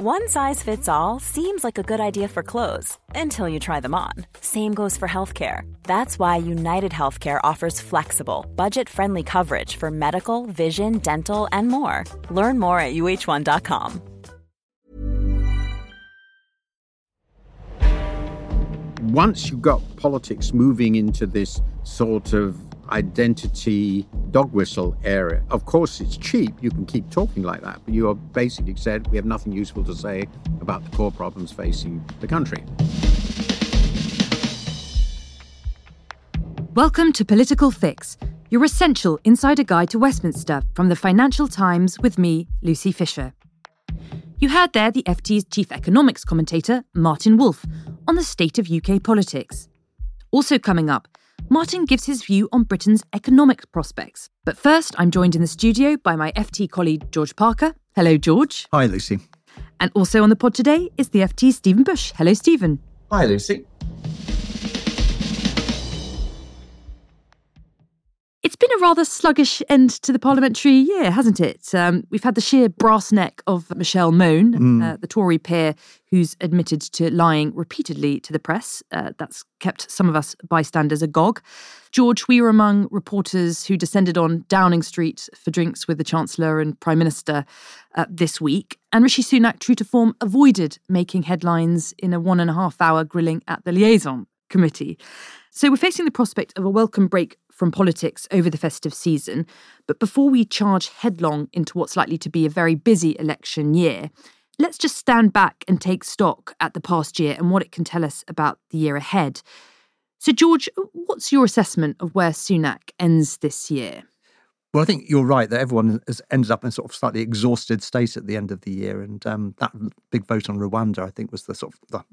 One size fits all seems like a good idea for clothes until you try them on. Same goes for healthcare. That's why United Healthcare offers flexible, budget friendly coverage for medical, vision, dental, and more. Learn more at uh1.com. Once you got politics moving into this sort of identity dog whistle area. Of course, it's cheap. You can keep talking like that, but you have basically said we have nothing useful to say about the core problems facing the country. Welcome to Political Fix, your essential insider guide to Westminster from the Financial Times with me, Lucy Fisher. You heard there the FT's chief economics commentator, Martin Wolf, on the state of UK politics. Also coming up, Martin gives his view on Britain's economic prospects. But first, I'm joined in the studio by my FT colleague, George Parker. Hello, George. Hi, Lucy. And also on the pod today is the FT's Stephen Bush. Hello, Stephen. Hi, Lucy. It's been a rather sluggish end to the parliamentary year, hasn't it? Um, we've had the sheer brass neck of Michelle Mone, mm. uh, the Tory peer who's admitted to lying repeatedly to the press. Uh, that's kept some of us bystanders agog. George, we were among reporters who descended on Downing Street for drinks with the Chancellor and Prime Minister uh, this week. And Rishi Sunak, true to form, avoided making headlines in a one and a half hour grilling at the liaison committee. So we're facing the prospect of a welcome break from politics over the festive season. But before we charge headlong into what's likely to be a very busy election year, let's just stand back and take stock at the past year and what it can tell us about the year ahead. So, George, what's your assessment of where Sunak ends this year? Well, I think you're right that everyone has ended up in a sort of slightly exhausted state at the end of the year, and um, that big vote on Rwanda, I think, was the sort of the,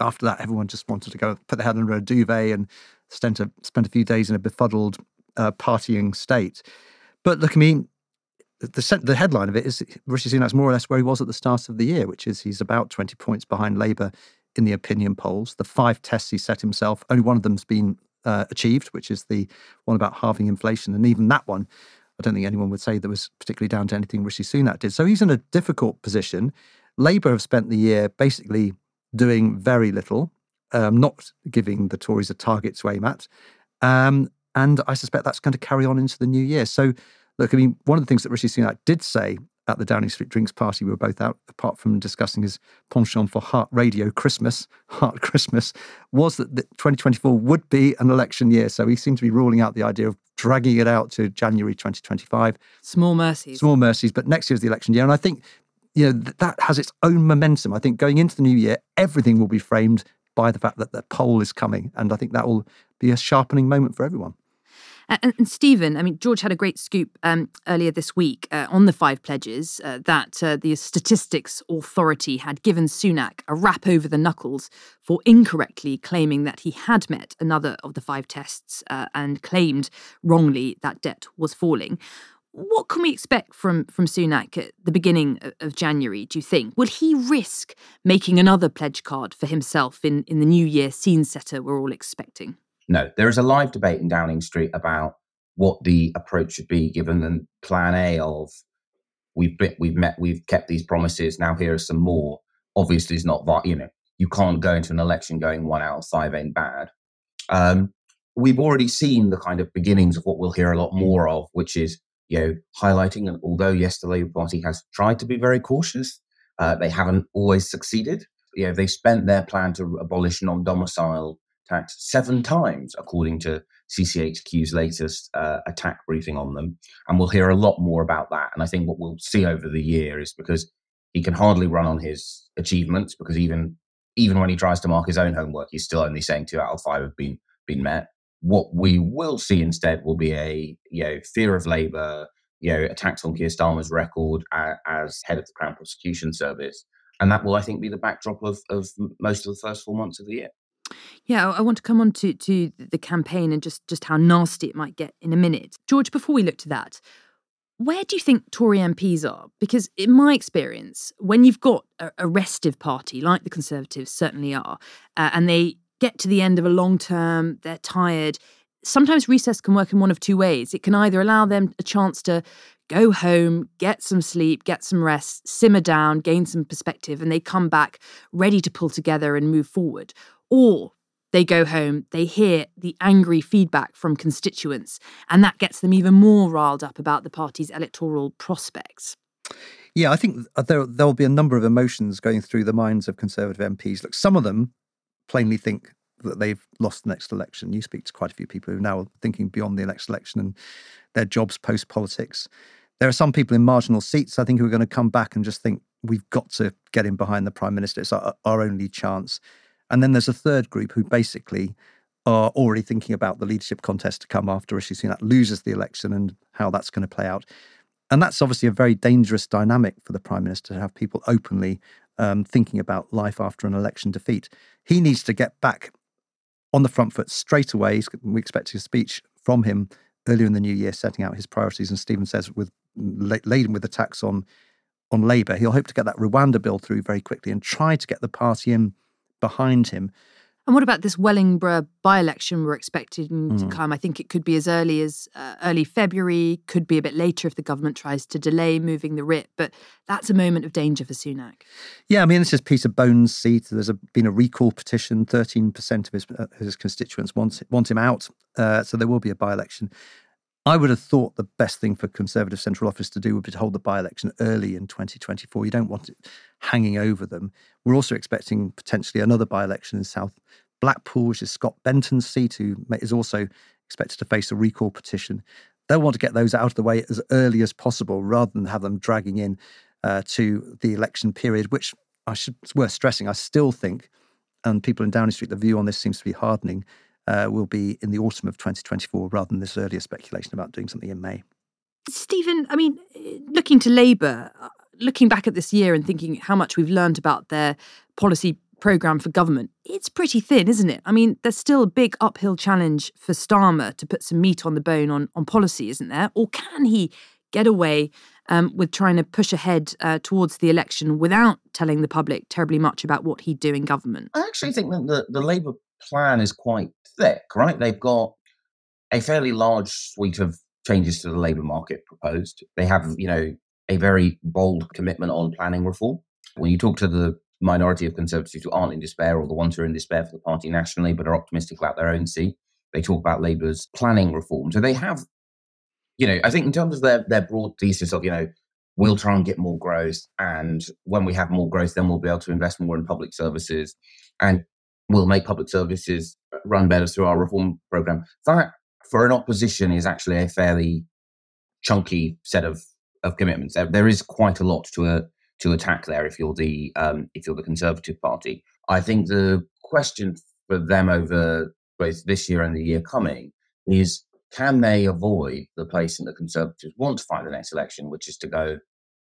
after that everyone just wanted to go put their head under a duvet and spent a, spent a few days in a befuddled uh, partying state. But look, I mean, the, the headline of it is Rishi Sunak's more or less where he was at the start of the year, which is he's about 20 points behind Labour in the opinion polls. The five tests he set himself, only one of them's been uh, achieved, which is the one about halving inflation. And even that one, I don't think anyone would say that was particularly down to anything Rishi Sunak did. So he's in a difficult position. Labour have spent the year basically doing very little um, not giving the Tories a target to aim at. Um, and I suspect that's going to carry on into the new year. So, look, I mean, one of the things that Rishi Sunak did say at the Downing Street Drinks Party, we were both out, apart from discussing his penchant for Heart Radio Christmas, Heart Christmas, was that 2024 would be an election year. So he seemed to be ruling out the idea of dragging it out to January 2025. Small mercies. Small mercies. But next year is the election year. And I think you know that has its own momentum. I think going into the new year, everything will be framed by the fact that the poll is coming. And I think that will be a sharpening moment for everyone. And, and Stephen, I mean, George had a great scoop um, earlier this week uh, on the five pledges uh, that uh, the Statistics Authority had given Sunak a rap over the knuckles for incorrectly claiming that he had met another of the five tests uh, and claimed wrongly that debt was falling. What can we expect from from Sunak at the beginning of January? Do you think will he risk making another pledge card for himself in in the new year scene setter we're all expecting? No, there is a live debate in Downing Street about what the approach should be, given the plan A of we've we've met we've kept these promises. Now here are some more. Obviously, it's not that you know you can't go into an election going one out of five ain't bad. Um, we've already seen the kind of beginnings of what we'll hear a lot more of, which is you know, highlighting that although yes, the Labour Party has tried to be very cautious, uh, they haven't always succeeded. You know, they spent their plan to abolish non-domicile tax seven times, according to CCHQ's latest uh, attack briefing on them. And we'll hear a lot more about that. And I think what we'll see over the year is because he can hardly run on his achievements because even even when he tries to mark his own homework, he's still only saying two out of five have been been met. What we will see instead will be a you know fear of Labour, you know attacks on Keir Starmer's record as, head of the Crown Prosecution Service, and that will I think be the backdrop of of most of the first four months of the year. Yeah, I want to come on to to the campaign and just just how nasty it might get in a minute, George. Before we look to that, where do you think Tory MPs are? Because, in my experience, when you've got a, a restive party like the Conservatives certainly are, uh, and they get to the end of a long term, they're tired. Sometimes recess can work in one of two ways. It can either allow them a chance to go home, get some sleep, get some rest, simmer down, gain some perspective, and they come back ready to pull together and move forward. Or they go home, they hear the angry feedback from constituents, and that gets them even more riled up about the party's electoral prospects. Yeah, I think uh, there there'll be a number of emotions going through the minds of Conservative MPs. Look, some of them plainly think that they've lost the next election. You speak to quite a few people who are now thinking beyond the next election and their jobs post politics. There are some people in marginal seats, I think, who are going to come back and just think we've got to get in behind the prime minister. It's our, our only chance. And then there's a third group who basically are already thinking about the leadership contest to come after Rishi Sunak loses the election and how that's going to play out. And that's obviously a very dangerous dynamic for the prime minister to have people openly um, thinking about life after an election defeat. He needs to get back on the front foot straight away. We expect a speech from him earlier in the new year, setting out his priorities. And Stephen says, with laden with attacks on on Labour, he'll hope to get that Rwanda bill through very quickly and try to get the party in behind him. And what about this Wellingborough by election we're expecting mm. to come? I think it could be as early as uh, early February, could be a bit later if the government tries to delay moving the writ, but that's a moment of danger for Sunak. Yeah, I mean, this is Peter Bone's seat. There's a, been a recall petition. 13% of his, uh, his constituents want, want him out. Uh, so there will be a by election. I would have thought the best thing for Conservative Central Office to do would be to hold the by election early in 2024. You don't want it hanging over them. We're also expecting potentially another by election in South Blackpool, which is Scott Benton's seat, who is also expected to face a recall petition. They'll want to get those out of the way as early as possible rather than have them dragging in uh, to the election period, which I should, it's worth stressing. I still think, and people in Downing Street, the view on this seems to be hardening uh, will be in the autumn of 2024 rather than this earlier speculation about doing something in May. Stephen, I mean, looking to Labour, uh, looking back at this year and thinking how much we've learned about their policy programme for government, it's pretty thin, isn't it? I mean, there's still a big uphill challenge for Starmer to put some meat on the bone on, on policy, isn't there? Or can he get away um, with trying to push ahead uh, towards the election without telling the public terribly much about what he'd do in government? I actually think that the, the Labour plan is quite thick, right? They've got a fairly large suite of changes to the labour market proposed. They have, you know, a very bold commitment on planning reform. When you talk to the minority of conservatives who aren't in despair or the ones who are in despair for the party nationally but are optimistic about their own seat, they talk about Labour's planning reform. So they have, you know, I think in terms of their, their broad thesis of, you know, we'll try and get more growth. And when we have more growth, then we'll be able to invest more in public services. And we'll make public services run better through our reform program. That, for an opposition, is actually a fairly chunky set of, of commitments. There, there is quite a lot to a, to attack there if you're the um, if you're the Conservative Party. I think the question for them over both this year and the year coming is can they avoid the place that the Conservatives want to find the next election, which is to go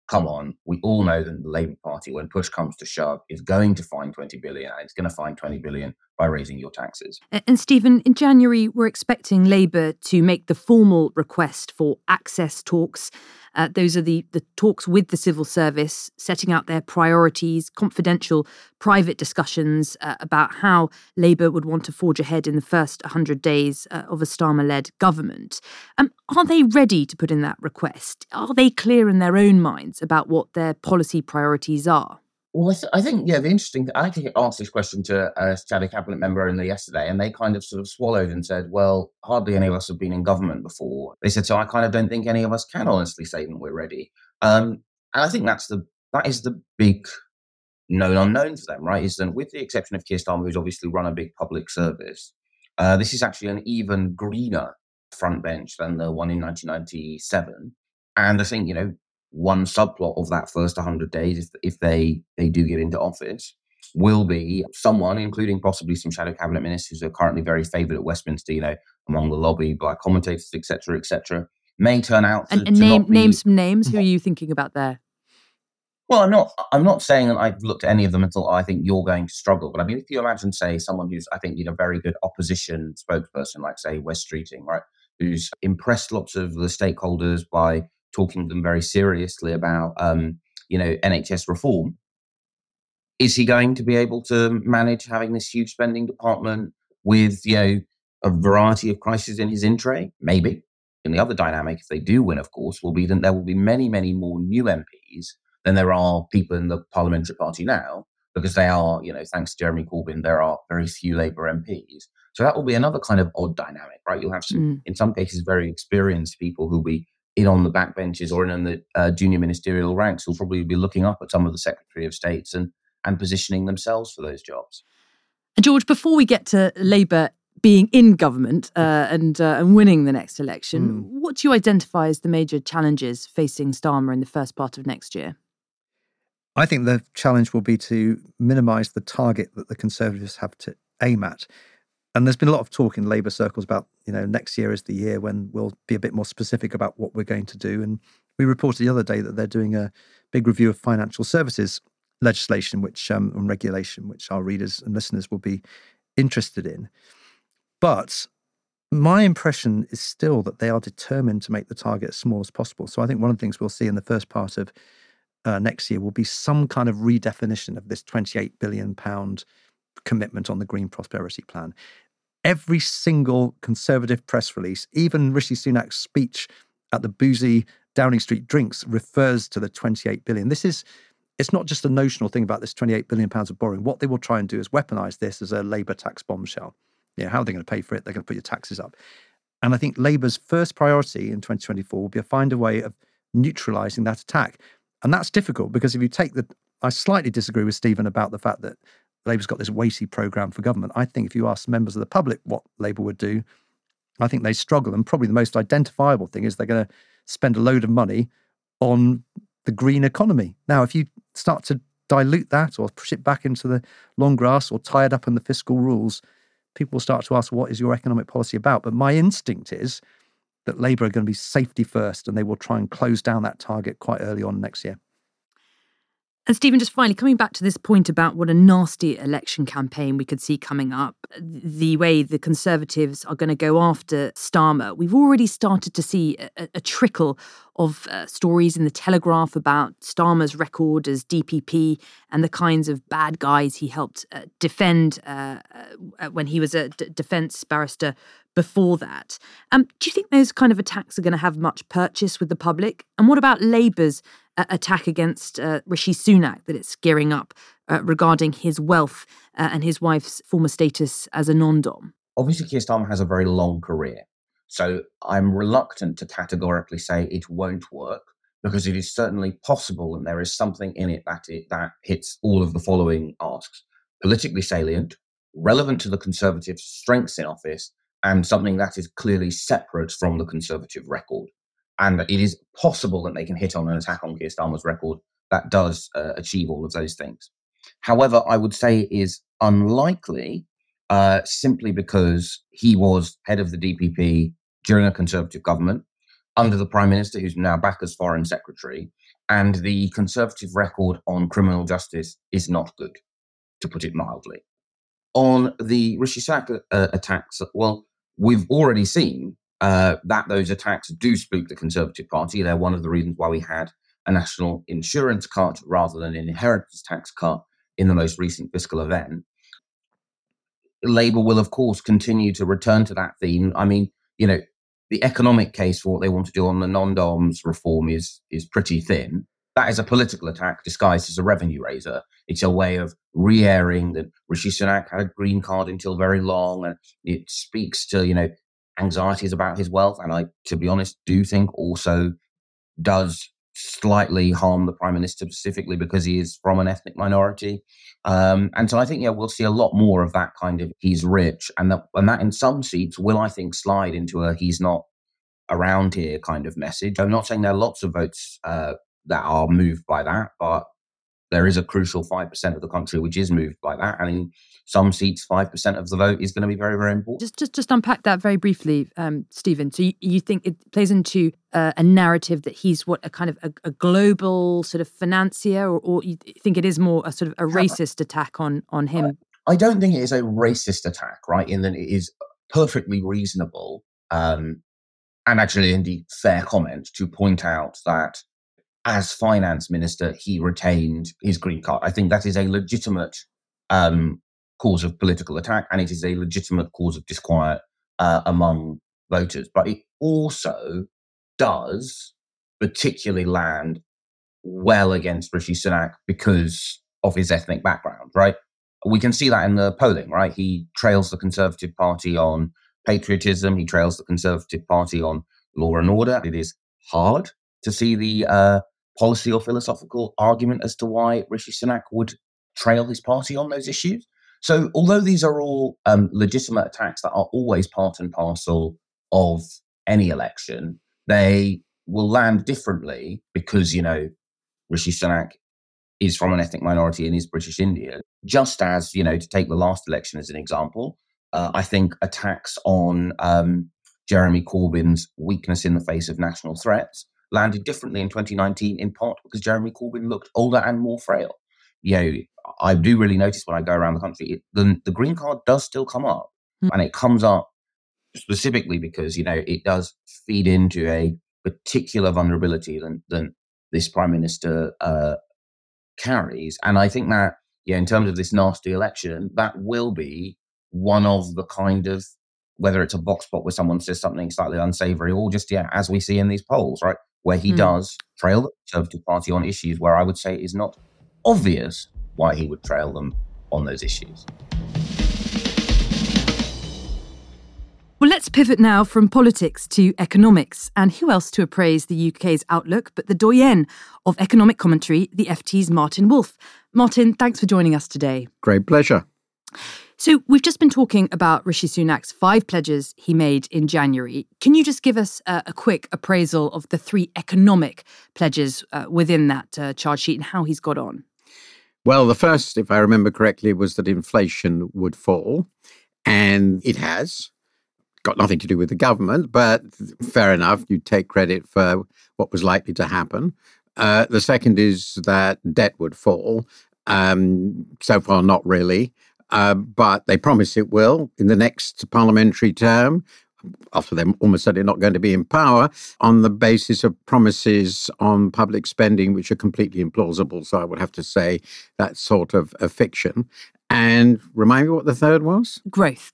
come on, we all know that the Labour Party, when push comes to shove, is going to find 20 billion and it's going to find 20 billion by raising your taxes. And Stephen, in January, we're expecting Labour to make the formal request for access talks uh, those are the, the talks with the civil service, setting out their priorities, confidential, private discussions uh, about how Labour would want to forge ahead in the first 100 days uh, of a Starmer led government. Um, are they ready to put in that request? Are they clear in their own minds about what their policy priorities are? Well, I, th- I, think yeah, the interesting. I actually asked this question to a shadow cabinet member only yesterday, and they kind of sort of swallowed and said, "Well, hardly any of us have been in government before." They said, "So I kind of don't think any of us can honestly say that we're ready." Um, and I think that's the that is the big known unknown for them, right? Is that with the exception of Keir Starmer, who's obviously run a big public service, uh, this is actually an even greener front bench than the one in 1997. And I think you know one subplot of that first 100 days, if, if they, they do get into office, will be someone, including possibly some shadow cabinet ministers who are currently very favoured at Westminster, you know, among the lobby, by commentators, etc., etc., may turn out to, and, and name be, name some names. Who are you thinking about there? Well, I'm not. I'm not saying that I've looked at any of them oh, I think you're going to struggle. But I mean, if you imagine, say, someone who's I think you know very good opposition spokesperson, like say Wes Streeting, right, who's impressed lots of the stakeholders by talking to them very seriously about, um, you know, NHS reform. Is he going to be able to manage having this huge spending department with, you know, a variety of crises in his in tray? Maybe. And the other dynamic, if they do win, of course, will be that there will be many, many more new MPs than there are people in the parliamentary party now, because they are, you know, thanks to Jeremy Corbyn, there are very few Labour MPs. So that will be another kind of odd dynamic, right? You'll have some, mm. in some cases, very experienced people who'll be in on the backbenches or in the uh, junior ministerial ranks who'll probably be looking up at some of the Secretary of States and and positioning themselves for those jobs. And George, before we get to Labour being in government uh, and uh, and winning the next election, mm. what do you identify as the major challenges facing Starmer in the first part of next year? I think the challenge will be to minimise the target that the Conservatives have to aim at. And there's been a lot of talk in Labour circles about, you know, next year is the year when we'll be a bit more specific about what we're going to do. And we reported the other day that they're doing a big review of financial services legislation, which um, and regulation, which our readers and listeners will be interested in. But my impression is still that they are determined to make the target as small as possible. So I think one of the things we'll see in the first part of uh, next year will be some kind of redefinition of this 28 billion pound commitment on the Green Prosperity Plan every single Conservative press release, even Rishi Sunak's speech at the boozy Downing Street drinks refers to the 28 billion. This is it's not just a notional thing about this 28 billion pounds of borrowing. What they will try and do is weaponize this as a Labour tax bombshell. Yeah, how are they going to pay for it? They're going to put your taxes up. And I think Labour's first priority in 2024 will be to find a way of neutralizing that attack. And that's difficult because if you take the I slightly disagree with Stephen about the fact that Labour's got this weighty programme for government. I think if you ask members of the public what Labour would do, I think they struggle. And probably the most identifiable thing is they're going to spend a load of money on the green economy. Now, if you start to dilute that or push it back into the long grass or tie it up in the fiscal rules, people will start to ask, what is your economic policy about? But my instinct is that Labour are going to be safety first and they will try and close down that target quite early on next year. And Stephen, just finally coming back to this point about what a nasty election campaign we could see coming up, the way the Conservatives are going to go after Starmer, we've already started to see a, a trickle of uh, stories in the Telegraph about Starmer's record as DPP and the kinds of bad guys he helped uh, defend uh, uh when he was a d- defence barrister before that. Um, do you think those kind of attacks are going to have much purchase with the public? And what about Labour's attack against uh, Rishi Sunak that it's gearing up uh, regarding his wealth uh, and his wife's former status as a non-dom. Obviously, Keir Starmer has a very long career, so I'm reluctant to categorically say it won't work because it is certainly possible, and there is something in it that it, that hits all of the following asks: politically salient, relevant to the Conservative strengths in office, and something that is clearly separate from the Conservative record and it is possible that they can hit on an attack on Keir Starmer's record that does uh, achieve all of those things. However, I would say it is unlikely uh, simply because he was head of the DPP during a Conservative government under the Prime Minister, who's now back as Foreign Secretary, and the Conservative record on criminal justice is not good, to put it mildly. On the Rishi Sunak uh, attacks, well, we've already seen uh, that those attacks do spook the Conservative Party. They're one of the reasons why we had a national insurance cut rather than an inheritance tax cut in the most recent fiscal event. Labour will, of course, continue to return to that theme. I mean, you know, the economic case for what they want to do on the non-doms reform is is pretty thin. That is a political attack disguised as a revenue raiser. It's a way of re-airing that Rishi Sunak had a green card until very long, and it speaks to you know anxieties about his wealth, and I, to be honest, do think also does slightly harm the prime minister specifically because he is from an ethnic minority. Um, and so I think yeah, we'll see a lot more of that kind of he's rich, and that and that in some seats will I think slide into a he's not around here kind of message. I'm not saying there are lots of votes uh, that are moved by that, but there is a crucial 5% of the country which is moved by that. And in some seats, 5% of the vote is going to be very, very important. Just just, just unpack that very briefly, um, Stephen. So you, you, think it plays into uh, a narrative that he's what, a kind of a, a global sort of financier, or, or, you think it is more a sort of a racist attack on, on him? I don't think it is a racist attack, right? In that it is perfectly reasonable um, and actually indeed fair comment to point out that as finance minister, he retained his green card. I think that is a legitimate um, cause of political attack, and it is a legitimate cause of disquiet uh, among voters. But it, also does particularly land well against Rishi Sunak because of his ethnic background, right? We can see that in the polling, right? He trails the Conservative Party on patriotism, he trails the Conservative Party on law and order. It is hard to see the uh, policy or philosophical argument as to why Rishi Sunak would trail his party on those issues. So, although these are all um, legitimate attacks that are always part and parcel of any election, they will land differently because, you know, Rishi Sunak is from an ethnic minority and is British India. Just as, you know, to take the last election as an example, uh, I think attacks on um, Jeremy Corbyn's weakness in the face of national threats landed differently in 2019, in part because Jeremy Corbyn looked older and more frail. You know, I do really notice when I go around the country, it, the, the green card does still come up. Mm. And it comes up specifically because, you know, it does feed into a particular vulnerability than, than this prime minister uh, carries. And I think that, yeah, in terms of this nasty election, that will be one of the kind of whether it's a box spot where someone says something slightly unsavory, or just yeah, as we see in these polls, right, where he mm. does trail the Conservative Party on issues where I would say it is not obvious why he would trail them on those issues. Well, let's pivot now from politics to economics. And who else to appraise the UK's outlook but the doyen of economic commentary, the FT's Martin Wolf? Martin, thanks for joining us today. Great pleasure. So, we've just been talking about Rishi Sunak's five pledges he made in January. Can you just give us a, a quick appraisal of the three economic pledges uh, within that uh, charge sheet and how he's got on? Well, the first, if I remember correctly, was that inflation would fall, and it has got nothing to do with the government, but fair enough. You take credit for what was likely to happen. Uh, the second is that debt would fall. Um, so far, not really, uh, but they promise it will in the next parliamentary term. After they're almost certainly not going to be in power, on the basis of promises on public spending, which are completely implausible. So I would have to say that's sort of a fiction. And remind me what the third was? Growth.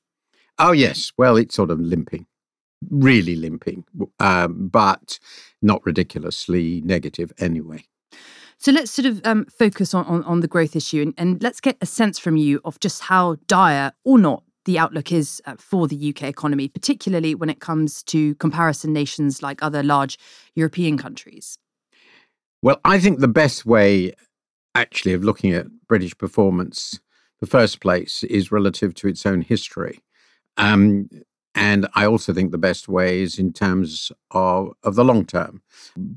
Oh, yes. Well, it's sort of limping, really limping, um, but not ridiculously negative anyway. So let's sort of um, focus on, on, on, the growth issue and, and, let's get a sense from you of just how dire or not the outlook is uh, for the UK economy, particularly when it comes to comparison nations like other large European countries. Well, I think the best way, actually, of looking at British performance, the first place, is relative to its own history. Um, and I also think the best way is in terms of, of the long term.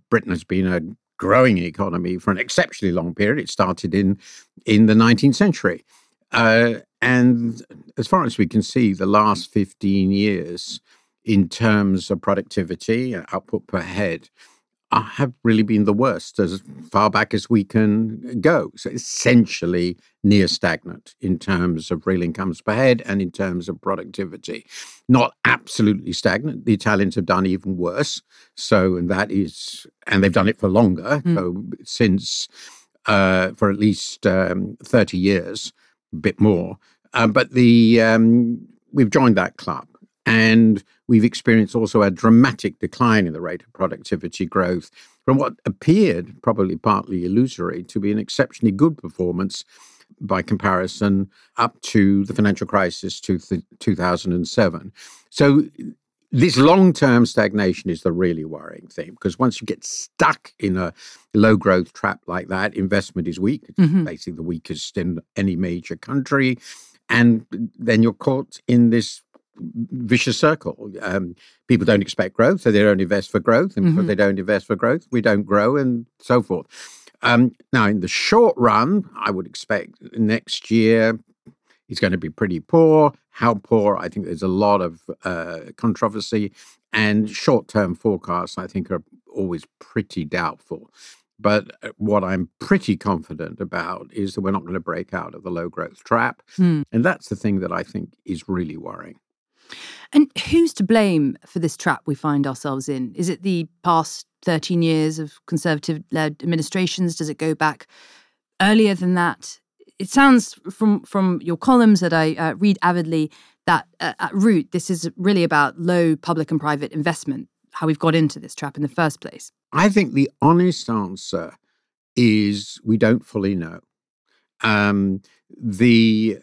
Britain has been a growing economy for an exceptionally long period. It started in in the 19th century. Uh, and as far as we can see, the last 15 years, in terms of productivity, output per head, have really been the worst as far back as we can go. So essentially near stagnant in terms of real incomes per head and in terms of productivity. Not absolutely stagnant. The Italians have done even worse. So, and that is, and they've done it for longer. Mm. So since uh, for at least um, 30 years, a bit more. Uh, but the um, we've joined that club. And we've experienced also a dramatic decline in the rate of productivity growth from what appeared, probably partly illusory, to be an exceptionally good performance by comparison up to the financial crisis to 2007. So this long-term stagnation is the really worrying thing because once you get stuck in a low growth trap like that investment is weak it's mm-hmm. basically the weakest in any major country and then you're caught in this vicious circle. Um, people don't expect growth, so they don't invest for growth, and mm-hmm. because they don't invest for growth, we don't grow, and so forth. Um, now, in the short run, I would expect next year is going to be pretty poor. How poor? I think there's a lot of uh, controversy, and short-term forecasts I think are always pretty doubtful. But uh, what I'm pretty confident about is that we're not going to break out of the low growth trap. Mm. And that's the thing that I think is really worrying. And who's to blame for this trap we find ourselves in? Is it the past 13 years of conservative led administrations? Does it go back earlier than that? It sounds from from your columns that I uh, read avidly that uh, at root this is really about low public and private investment. how we've got into this trap in the first place? I think the honest answer is we don't fully know. Um, the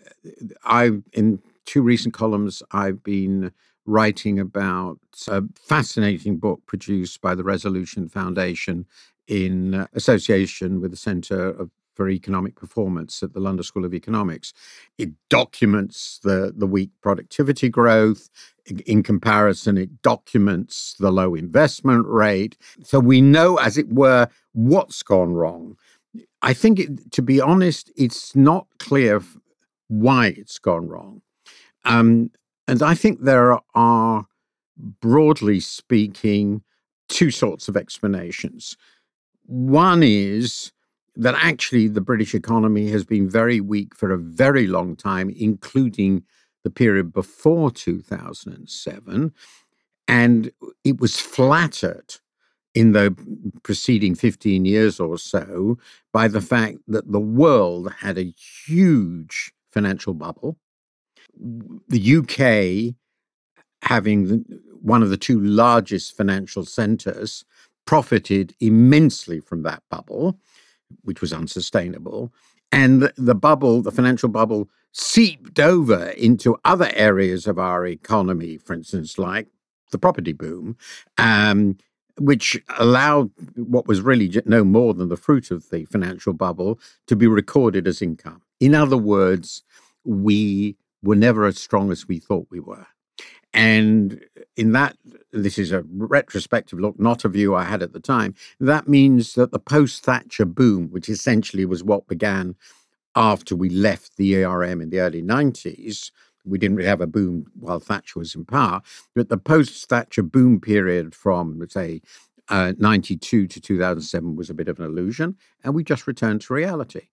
I in two recent columns I've been writing about a fascinating book produced by the Resolution Foundation in association with the Centre for economic performance at the London School of Economics. It documents the, the weak productivity growth. In comparison, it documents the low investment rate. So we know, as it were, what's gone wrong. I think, it, to be honest, it's not clear why it's gone wrong. Um, and I think there are, broadly speaking, two sorts of explanations. One is that actually the British economy has been very weak for a very long time, including the period before 2007. And it was flattered in the preceding 15 years or so by the fact that the world had a huge financial bubble. The UK, having one of the two largest financial centers, profited immensely from that bubble, which was unsustainable. And the bubble, the financial bubble, seeped over into other areas of our economy, for instance, like the property boom, um, which allowed what was really no more than the fruit of the financial bubble to be recorded as income. In other words, we were never as strong as we thought we were. And in that, this is a retrospective look, not a view I had at the time. That means that the post Thatcher boom, which essentially was what began after we left the ERM in the early 90s, we didn't really have a boom while Thatcher was in power, but the post Thatcher boom period from, let's say, uh, 92 to 2007 was a bit of an illusion, and we just returned to reality.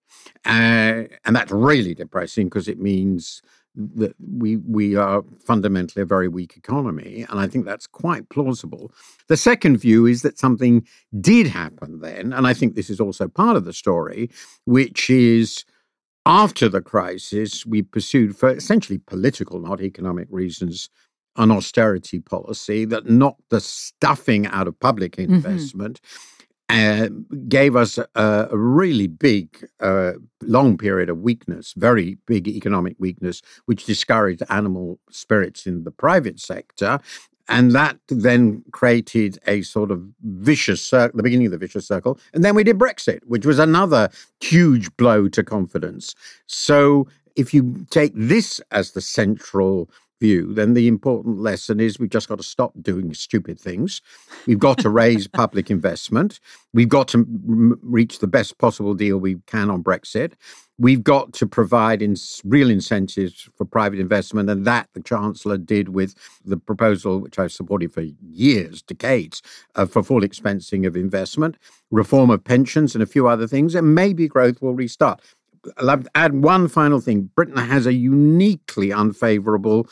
Uh, and that's really depressing because it means that we we are fundamentally a very weak economy, and I think that's quite plausible. The second view is that something did happen then, and I think this is also part of the story, which is after the crisis, we pursued, for essentially political, not economic reasons, an austerity policy that knocked the stuffing out of public mm-hmm. investment. Mm-hmm. Uh, gave us a, a really big, uh, long period of weakness, very big economic weakness, which discouraged animal spirits in the private sector and that then created a sort of vicious circle, the beginning of the vicious circle. And then we did Brexit, which was another huge blow to confidence. So if you take this as the central view, then the important lesson is we've just got to stop doing stupid things. We've got to raise public investment. We've got to m- reach the best possible deal we can on Brexit. We've got to provide in real incentives for private investment, and that the Chancellor did with the proposal, which I've supported for years, decades, uh, for full expensing of investment, reform of pensions, and a few other things, and maybe growth will restart. I'll add one final thing. Britain has a uniquely unfavorable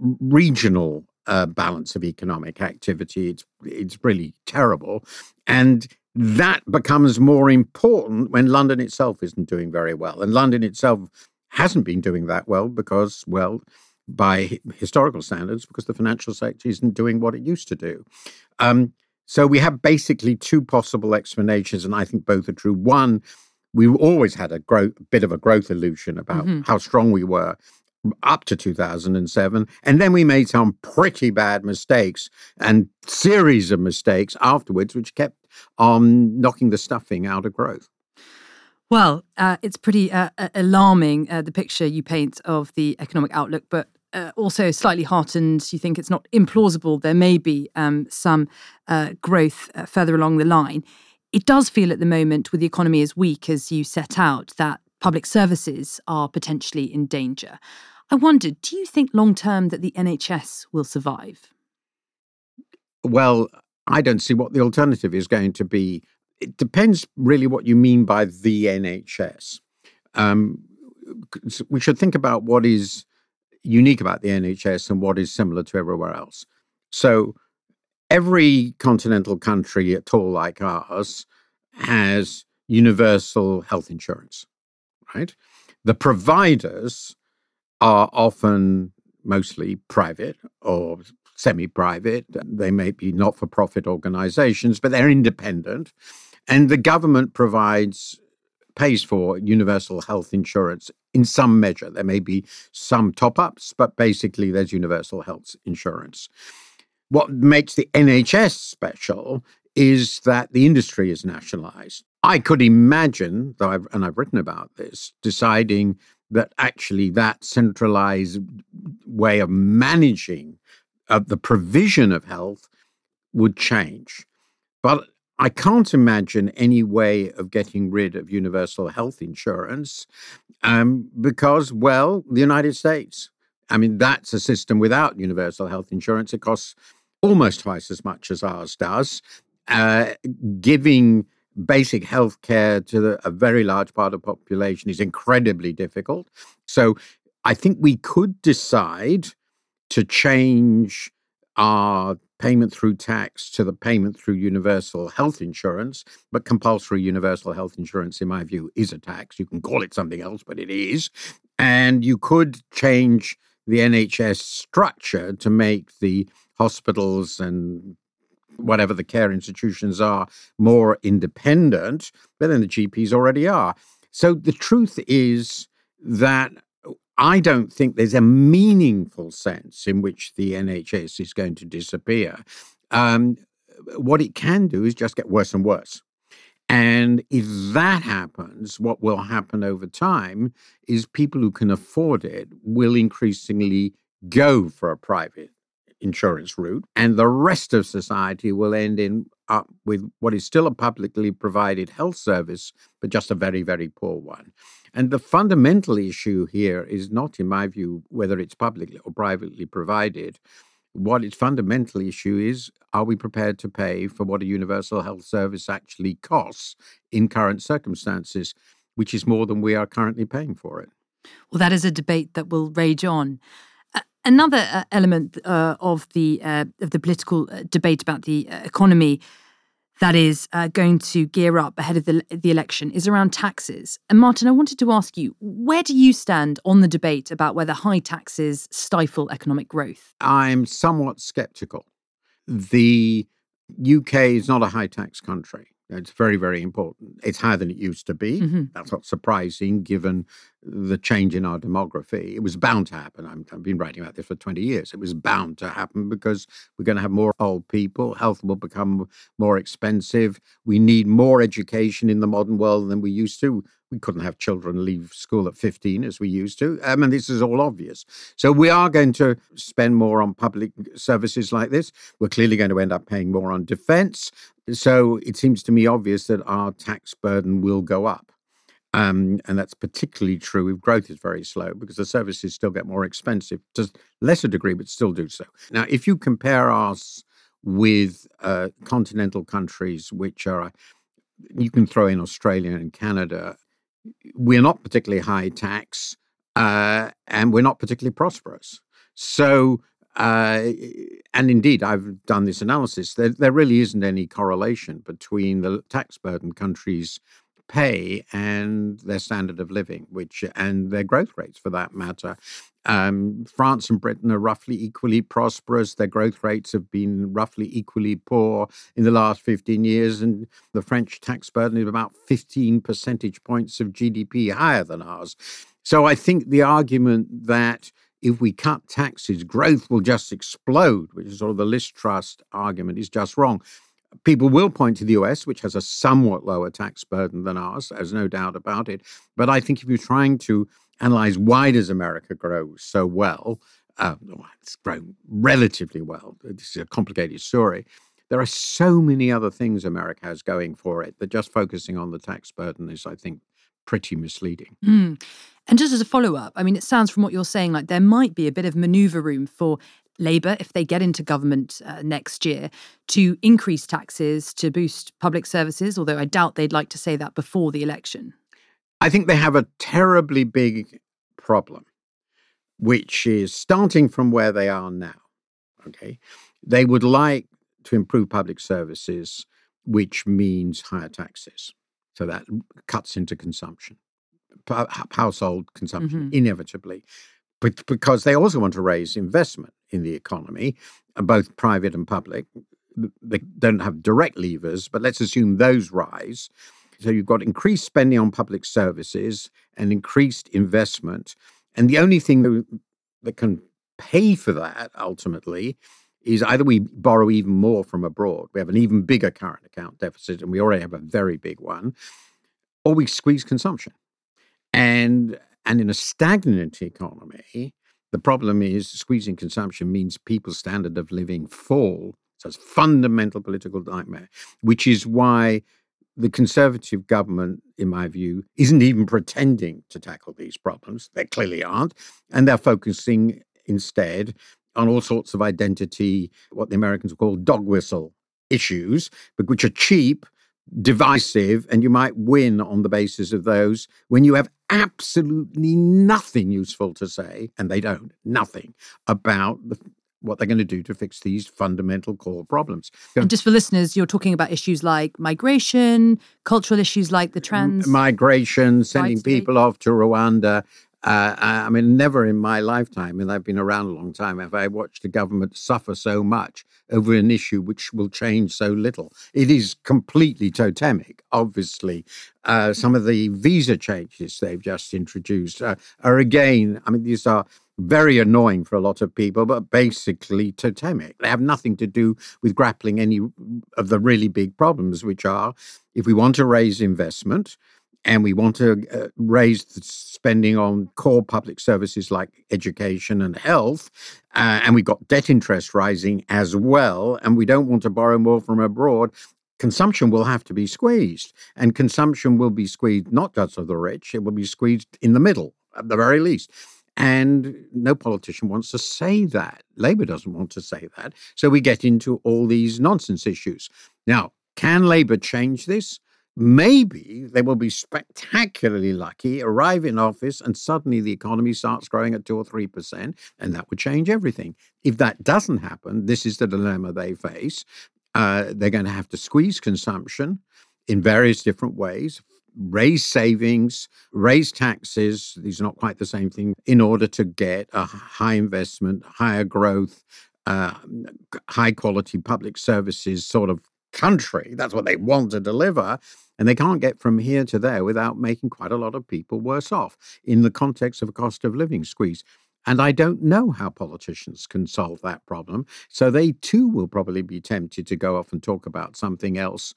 regional uh, balance of economic activity. It's it's really terrible, and that becomes more important when London itself isn't doing very well, and London itself hasn't been doing that well because, well, by historical standards, because the financial sector isn't doing what it used to do. Um, so we have basically two possible explanations, and I think both are true. One, we always had a growth, bit of a growth illusion about mm-hmm. how strong we were up to 2007 and then we made some pretty bad mistakes and series of mistakes afterwards which kept on um, knocking the stuffing out of growth well uh, it's pretty uh, alarming uh, the picture you paint of the economic outlook but uh, also slightly heartened you think it's not implausible there may be um, some uh, growth uh, further along the line it does feel at the moment with the economy as weak as you set out that public services are potentially in danger. I wondered, do you think long term that the NHS will survive? Well, I don't see what the alternative is going to be. It depends really what you mean by the NHS. Um, we should think about what is unique about the NHS and what is similar to everywhere else. So, every continental country at all like ours has universal health insurance right? The providers are often mostly private or semi private. They may be not for profit organizations, but they're independent. And the government provides, pays for universal health insurance in some measure. There may be some top ups, but basically there's universal health insurance. What makes the NHS special is that the industry is nationalized. I could imagine, though I've, and I've written about this, deciding that actually that centralized way of managing uh, the provision of health would change. But I can't imagine any way of getting rid of universal health insurance um, because, well, the United States. I mean, that's a system without universal health insurance. It costs almost twice as much as ours does. Uh, giving basic health care to the, a very large part of the population is incredibly difficult. So I think we could decide to change our payment through tax to the payment through universal health insurance. But compulsory universal health insurance, in my view, is a tax. You can call it something else, but it is. And you could change the NHS structure to make the hospitals and whatever the care institutions are more independent, but then the GPs already are. So the truth is that I don't think there's a meaningful sense in which the NHS is going to disappear. Um, what it can do is just get worse and worse. And if that happens, what will happen over time is people who can afford it will increasingly go for a private insurance route, and the rest of society will end in up with what is still a publicly provided health service, but just a very, very poor one. And the fundamental issue here is not, in my view, whether it's publicly or privately provided. What its fundamental issue is are we prepared to pay for what a universal health service actually costs in current circumstances, which is more than we are currently paying for it? Well, that is a debate that will rage on. Another uh, element uh, of the uh, of the political uh, debate about the uh, economy that is uh, going to gear up ahead of the, the election is around taxes. And Martin, I wanted to ask you, where do you stand on the debate about whether high taxes stifle economic growth? I'm somewhat skeptical. The UK is not a high tax country. It's very, very important. It's higher than it used to be. Mm-hmm. That's not surprising given the change in our demography. It was bound to happen. i have been writing about this for 20 years. It was bound to happen because we're going to have more old people. Health will become more expensive. We need more education in the modern world than we used to we couldn't have children leave school at 15 as we used to. Um, I mean, this is all obvious. So we are going to spend more on public services like this. We're clearly going to end up paying more on defense. So it seems to me obvious that our tax burden will go up. Um, and that's particularly true if growth is very slow because the services still get more expensive to lesser degree, but still do so. Now, if you compare us with uh, continental countries, which are, you can throw in Australia and Canada, we're not particularly high tax uh, and we're not particularly prosperous. So, uh, and indeed, I've done this analysis. There, there really isn't any correlation between the tax burden countries pay and their standard of living, which and their growth rates for that matter. Um, France and Britain are roughly equally prosperous. Their growth rates have been roughly equally poor in the last 15 years. And the French tax burden is about 15 percentage points of GDP higher than ours. So I think the argument that if we cut taxes, growth will just explode, which is sort of the Liz Truss argument, is just wrong. People will point to the US, which has a somewhat lower tax burden than ours, there's no doubt about it. But I think if you're trying to analyze why does America grow so well, uh, it's grown relatively well. This is a complicated story. There are so many other things America has going for it that just focusing on the tax burden is, I think, pretty misleading. Mm. And just as a follow up, I mean, it sounds from what you're saying like there might be a bit of maneuver room for Labour, if they get into government uh, next year, to increase taxes to boost public services, although I doubt they'd like to say that before the election. I think they have a terribly big problem, which is starting from where they are now. Okay. They would like to improve public services, which means higher taxes. So that cuts into consumption, household consumption, mm-hmm. inevitably. But because they also want to raise investment in the economy, uh, both private and public. They don't have direct levers, but let's assume those rise. So you've got increased spending on public services and increased investment. And the only thing that can pay for that ultimately is either we borrow even more from abroad, we have an even bigger current account deficit, and we already have a very big one, or we squeeze consumption. And and in a stagnant economy, the problem is squeezing consumption means people's standard of living fall. So it's fundamental political nightmare, which is why the conservative government, in my view, isn't even pretending to tackle these problems. They clearly aren't. And they're focusing instead on all sorts of identity, what the Americans call dog whistle issues, but which are cheap divisive and you might win on the basis of those when you have absolutely nothing useful to say, and they don't, nothing about the, what they're going to do to fix these fundamental core problems. And just for listeners, you're talking about issues like migration, cultural issues like the trans. Migration, sending people off to Rwanda, uh, I mean, never in my lifetime, and I've been around a long time, have I watched the government suffer so much over an issue which will change so little. It is completely totemic, obviously. Uh, some of the visa changes they've just introduced uh, are again, I mean, these are very annoying for a lot of people, but basically totemic. They have nothing to do with grappling any of the really big problems, which are if we want to raise investment, and we want to uh, raise the spending on core public services like education and health. Uh, and we've got debt interest rising as well. And we don't want to borrow more from abroad. Consumption will have to be squeezed. And consumption will be squeezed not just of the rich, it will be squeezed in the middle, at the very least. And no politician wants to say that. Labour doesn't want to say that. So we get into all these nonsense issues. Now, can Labour change this? Maybe they will be spectacularly lucky, arrive in office, and suddenly the economy starts growing at two or three percent, and that would change everything. If that doesn't happen, this is the dilemma they face. Uh, they're going to have to squeeze consumption in various different ways, raise savings, raise taxes. These are not quite the same thing in order to get a high investment, higher growth, uh, high quality public services sort of country. That's what they want to deliver. And they can't get from here to there without making quite a lot of people worse off in the context of a cost of living squeeze. And I don't know how politicians can solve that problem. So they too will probably be tempted to go off and talk about something else.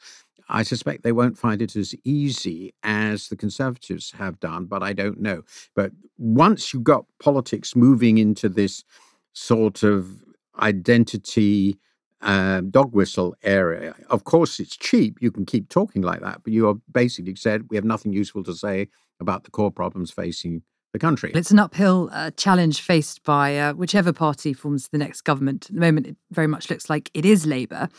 I suspect they won't find it as easy as the Conservatives have done, but I don't know. But once you've got politics moving into this sort of identity uh, dog whistle area. Of course, it's cheap. You can keep talking like that, but you are basically said we have nothing useful to say about the core problems facing the country. It's an uphill uh, challenge faced by uh, whichever party forms the next government. At the moment, it very much looks like it is Labour.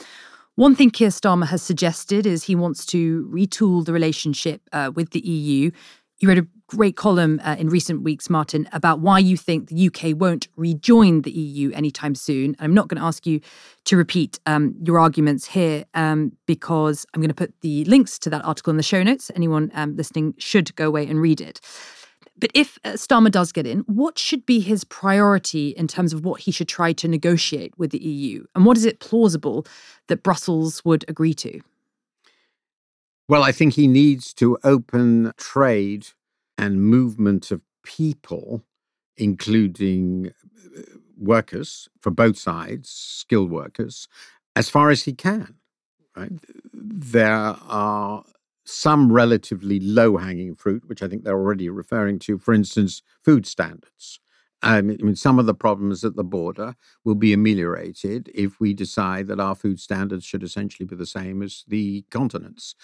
One thing Keir Starmer has suggested is he wants to retool the relationship uh, with the EU. You wrote a great column uh, in recent weeks, Martin, about why you think the UK won't rejoin the EU anytime soon. I'm not going to ask you to repeat um, your arguments here um, because I'm going to put the links to that article in the show notes. Anyone um, listening should go away and read it. But if uh, Starmer does get in, what should be his priority in terms of what he should try to negotiate with the EU? And what is it plausible that Brussels would agree to? Well, I think he needs to open trade and movement of people, including uh, workers for both sides, skilled workers, as far as he can. Right? There are some relatively low hanging fruit, which I think they're already referring to, for instance, food standards. I mean, some of the problems at the border will be ameliorated if we decide that our food standards should essentially be the same as the continent's.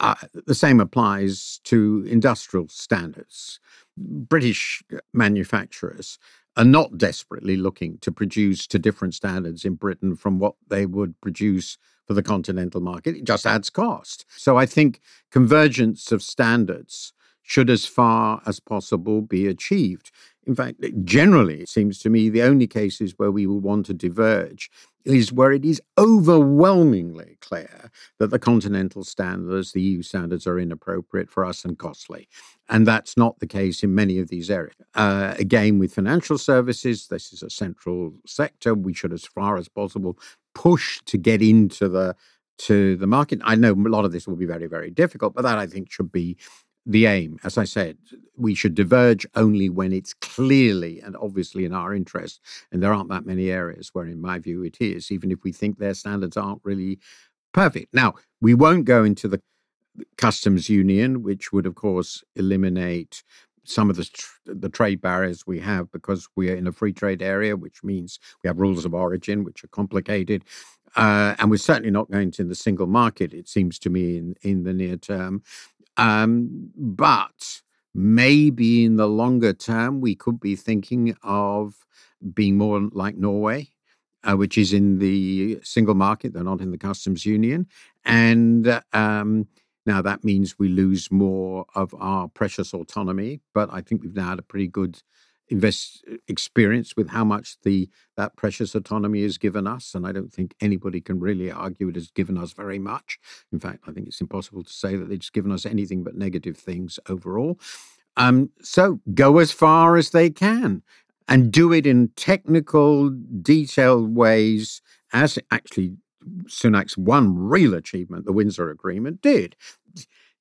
Uh, the same applies to industrial standards. British manufacturers are not desperately looking to produce to different standards in Britain from what they would produce for the continental market. It just adds cost. So I think convergence of standards should, as far as possible, be achieved. In fact, generally, it seems to me the only cases where we will want to diverge is where it is overwhelmingly clear that the continental standards, the EU standards, are inappropriate for us and costly. And that's not the case in many of these areas. Uh, again, with financial services, this is a central sector. We should, as far as possible, push to get into the to the market. I know a lot of this will be very, very difficult, but that I think should be the aim. As I said, we should diverge only when it's clearly and obviously in our interest. And there aren't that many areas where, in my view, it is, even if we think their standards aren't really perfect. Now, we won't go into the customs union, which would, of course, eliminate some of the, tr- the trade barriers we have because we are in a free trade area, which means we have rules of origin, which are complicated. Uh, and we're certainly not going to the single market, it seems to me, in, in the near term. Um, but maybe in the longer term, we could be thinking of being more like Norway, uh, which is in the single market. They're not in the customs union. And um, now that means we lose more of our precious autonomy. But I think we've now had a pretty good invest experience with how much the that precious autonomy has given us and i don't think anybody can really argue it has given us very much. In fact i think it's impossible to say that it's given us anything but negative things overall. Um, so go as far as they can and do it in technical detailed ways as actually Sunak's one real achievement, the Windsor Agreement, did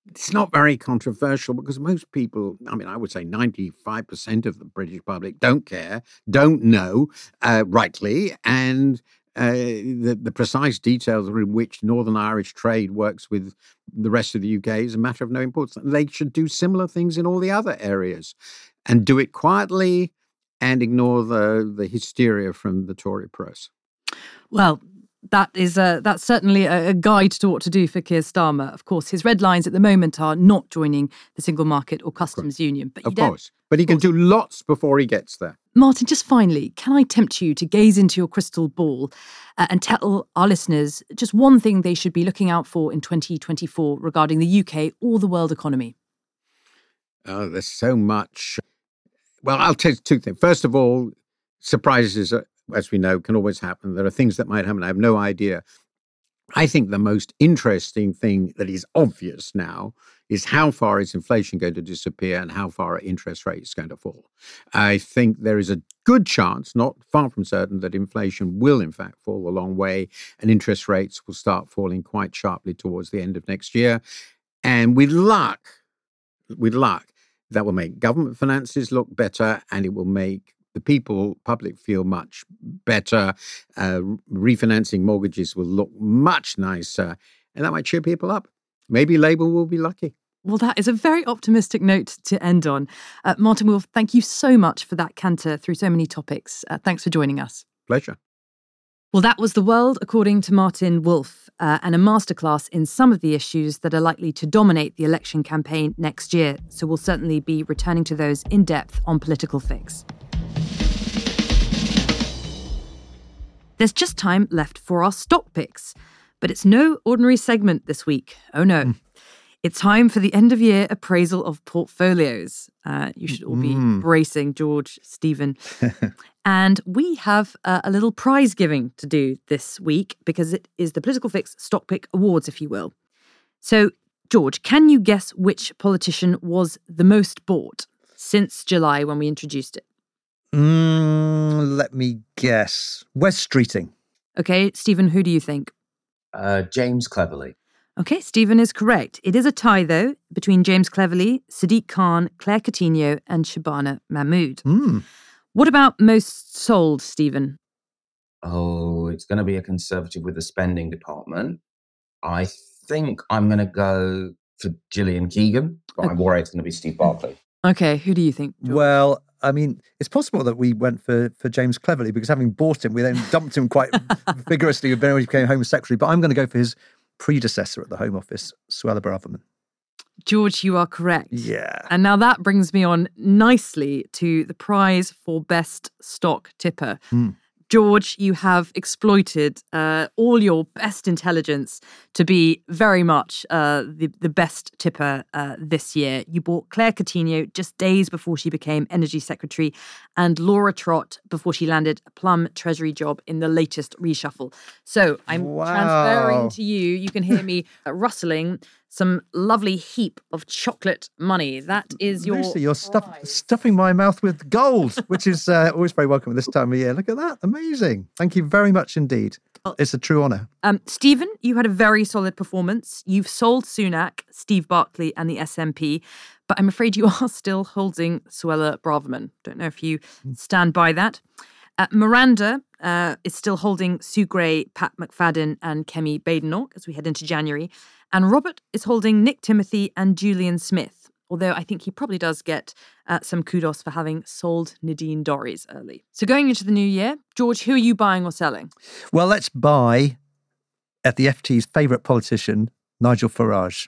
it's not very controversial because most people, I mean, I would say 95% of the British public don't care, don't know uh, rightly, and uh, the, the precise details in which Northern Irish trade works with the rest of the UK is a matter of no importance. They should do similar things in all the other areas and do it quietly and ignore the, the hysteria from the Tory press. Well, that is a, that's certainly a, guide to what to do for Keir Starmer. Of course, his red lines at the moment are not joining the single market or customs union. But of course, but he can do lots before he gets there. Martin, just finally, can I tempt you to gaze into your crystal ball uh, and tell our listeners just one thing they should be looking out for in 2024 regarding the UK or the world economy? Oh, there's so much. Well, I'll tell you two things. First of all, surprises as we know, can always happen. There are things that might happen. I have no idea. I think the most interesting thing that is obvious now is how far is inflation going to disappear and how far are interest rates going to fall. I think there is a good chance, not far from certain, that inflation will in fact fall a long way and interest rates will start falling quite sharply towards the end of next year. And with luck, with luck, that will make government finances look better and it will make the people, public, feel much better. Uh, refinancing mortgages will look much nicer, and that might cheer people up. Maybe Labour will be lucky. Well, that is a very optimistic note to end on. Uh, Martin Wolf, thank you so much for that canter through so many topics. Uh, thanks for joining us. Pleasure. Well, that was The World according to Martin Wolf, uh, and a masterclass in some of the issues that are likely to dominate the election campaign next year. So we'll certainly be returning to those in depth on Political Fix. There's just time left for our stock picks, but it's no ordinary segment this week. Oh no. Mm. It's time for the end of year appraisal of portfolios. Uh, you should all be mm. bracing, George, Stephen. and we have uh, a little prize giving to do this week because it is the Political Fix Stock Pick Awards, if you will. So, George, can you guess which politician was the most bought since July when we introduced it? Mm, let me guess. Wes Streeting. Okay, Stephen, who do you think? Uh, James Cleverly. Okay, Stephen is correct. It is a tie, though, between James Cleverly, Sadiq Khan, Claire Coutinho, and Shabana Mahmood. Mm. What about most sold, Stephen? Oh, it's going to be a conservative with the spending department. I think I'm going to go for Gillian Keegan, but okay. I'm worried it's going to be Steve Barclay. Okay, who do you think? George? Well, I mean, it's possible that we went for, for James Cleverly because having bought him, we then dumped him quite vigorously when he became Home Secretary. But I'm going to go for his predecessor at the Home Office, Suella Braverman. George, you are correct. Yeah. And now that brings me on nicely to the prize for best stock tipper. Mm. George, you have exploited uh, all your best intelligence to be very much uh, the, the best tipper uh, this year. You bought Claire Coutinho just days before she became Energy Secretary and Laura Trott before she landed a plum Treasury job in the latest reshuffle. So I'm Wow. transferring to you. You can hear me uh, rustling some lovely heap of chocolate money. That is your. Lucy, you're stuff, stuffing my mouth with gold, which is uh, always very welcome at this time of year. Look at that. Amazing. Thank you very much indeed. It's a true honour. Um, Stephen, you had a very solid performance. You've sold Sunak, Steve Barclay, and the SNP, but I'm afraid you are still holding Suella Braverman. Don't know if you stand by that. Uh, Miranda uh, is still holding Sue Gray, Pat McFadden, and Kemi Badenoch as we head into January. And Robert is holding Nick Timothy and Julian Smith, although I think he probably does get uh, some kudos for having sold Nadine Dorries early. So going into the new year, George, who are you buying or selling? Well, let's buy at the FT's favourite politician, Nigel Farage.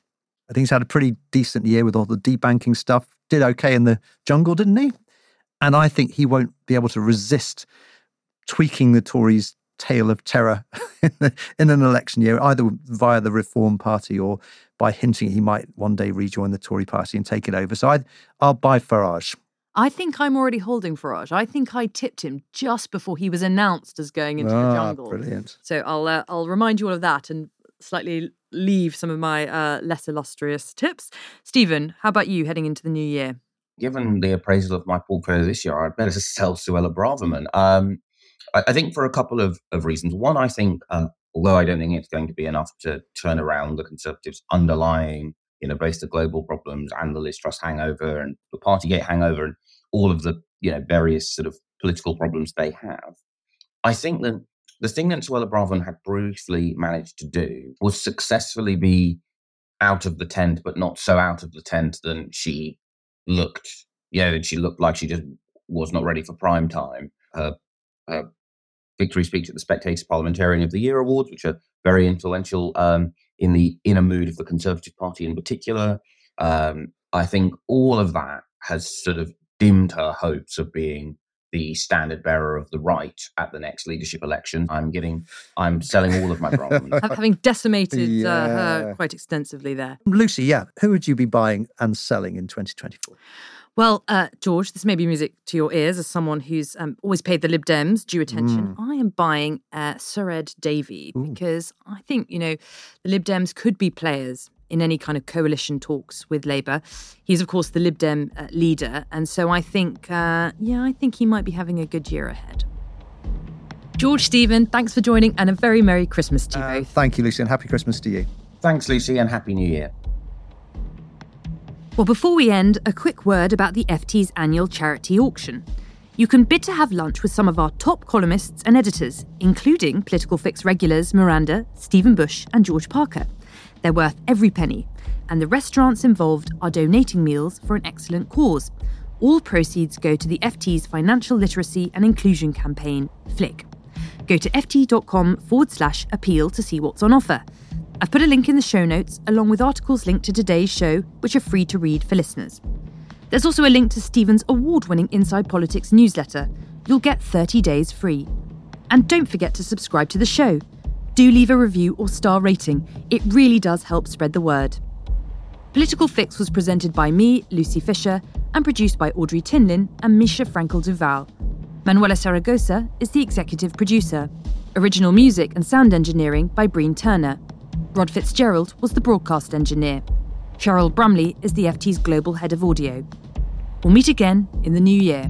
I think he's had a pretty decent year with all the debanking stuff. Did okay in the jungle, didn't he? And I think he won't be able to resist tweaking the Tories' tale of terror in, an election year, either via the Reform Party or by hinting he might one day rejoin the Tory party and take it over. So I'd, I'll buy Farage. I think I'm already holding Farage. I think I tipped him just before he was announced as going into the Ah, jungle. Brilliant. So I'll uh, I'll remind you all of that and slightly leave some of my uh, less illustrious tips. Stephen, how about you heading into the new year? given the appraisal of my portfolio this year, I'd better sell Suella Braverman. Um, I, I think for a couple of, of reasons. One, I think, um, although I don't think it's going to be enough to turn around the Conservatives' underlying, you know, both the global problems and the Liz Truss hangover and the Partygate hangover and all of the, you know, various sort of political problems they have. I think that the thing that Suella Braverman had briefly managed to do was successfully be out of the tent, but not so out of the tent that she looked, you know, she looked like she just was not ready for prime time. Her, her victory speech at the Spectator Parliamentarian of the Year Awards, which are very influential um, in the inner mood of the Conservative Party in particular. Um, I think all of that has sort of dimmed her hopes of being the standard bearer of the right at the next leadership election. I'm getting, I'm selling all of my Braverman. Ha- Having decimated uh, her quite extensively there. Lucy, yeah, who would you be buying and selling in 2024? Well, uh, George, this may be music to your ears as someone who's um, always paid the Lib Dems due attention. I am buying uh, Sir Ed Davey Ooh. because I think, you know, the Lib Dems could be players in any kind of coalition talks with Labour. He's, of course, the Lib Dem uh, leader. And so I think, uh, yeah, I think he might be having a good year ahead. George, Stephen, thanks for joining and a very Merry Christmas to you Uh, both. thank you, Lucy, and happy Christmas to you. Thanks, Lucy, and Happy New Year. Well, before we end, a quick word about the FT's annual charity auction. You can bid to have lunch with some of our top columnists and editors, including Political Fix regulars Miranda, Stephen Bush, and George Parker. They're worth every penny, and the restaurants involved are donating meals for an excellent cause. All proceeds go to the FT's financial literacy and inclusion campaign, FLIC. Go to ft.com forward slash appeal to see what's on offer. I've put a link in the show notes, along with articles linked to today's show, which are free to read for listeners. There's also a link to Stephen's award winning Inside Politics newsletter. You'll get 30 days free. And don't forget to subscribe to the show. Do leave a review or star rating, it really does help spread the word. Political Fix was presented by me, Lucy Fisher, and produced by Audrey Tinline and Mischa Frankl-Duval. Manuela Saragosa is the executive producer. Original music and sound engineering by Breen Turner. Rod Fitzgerald was the broadcast engineer. Cheryl Brumley is the FT's global head of audio. We'll meet again in the new year.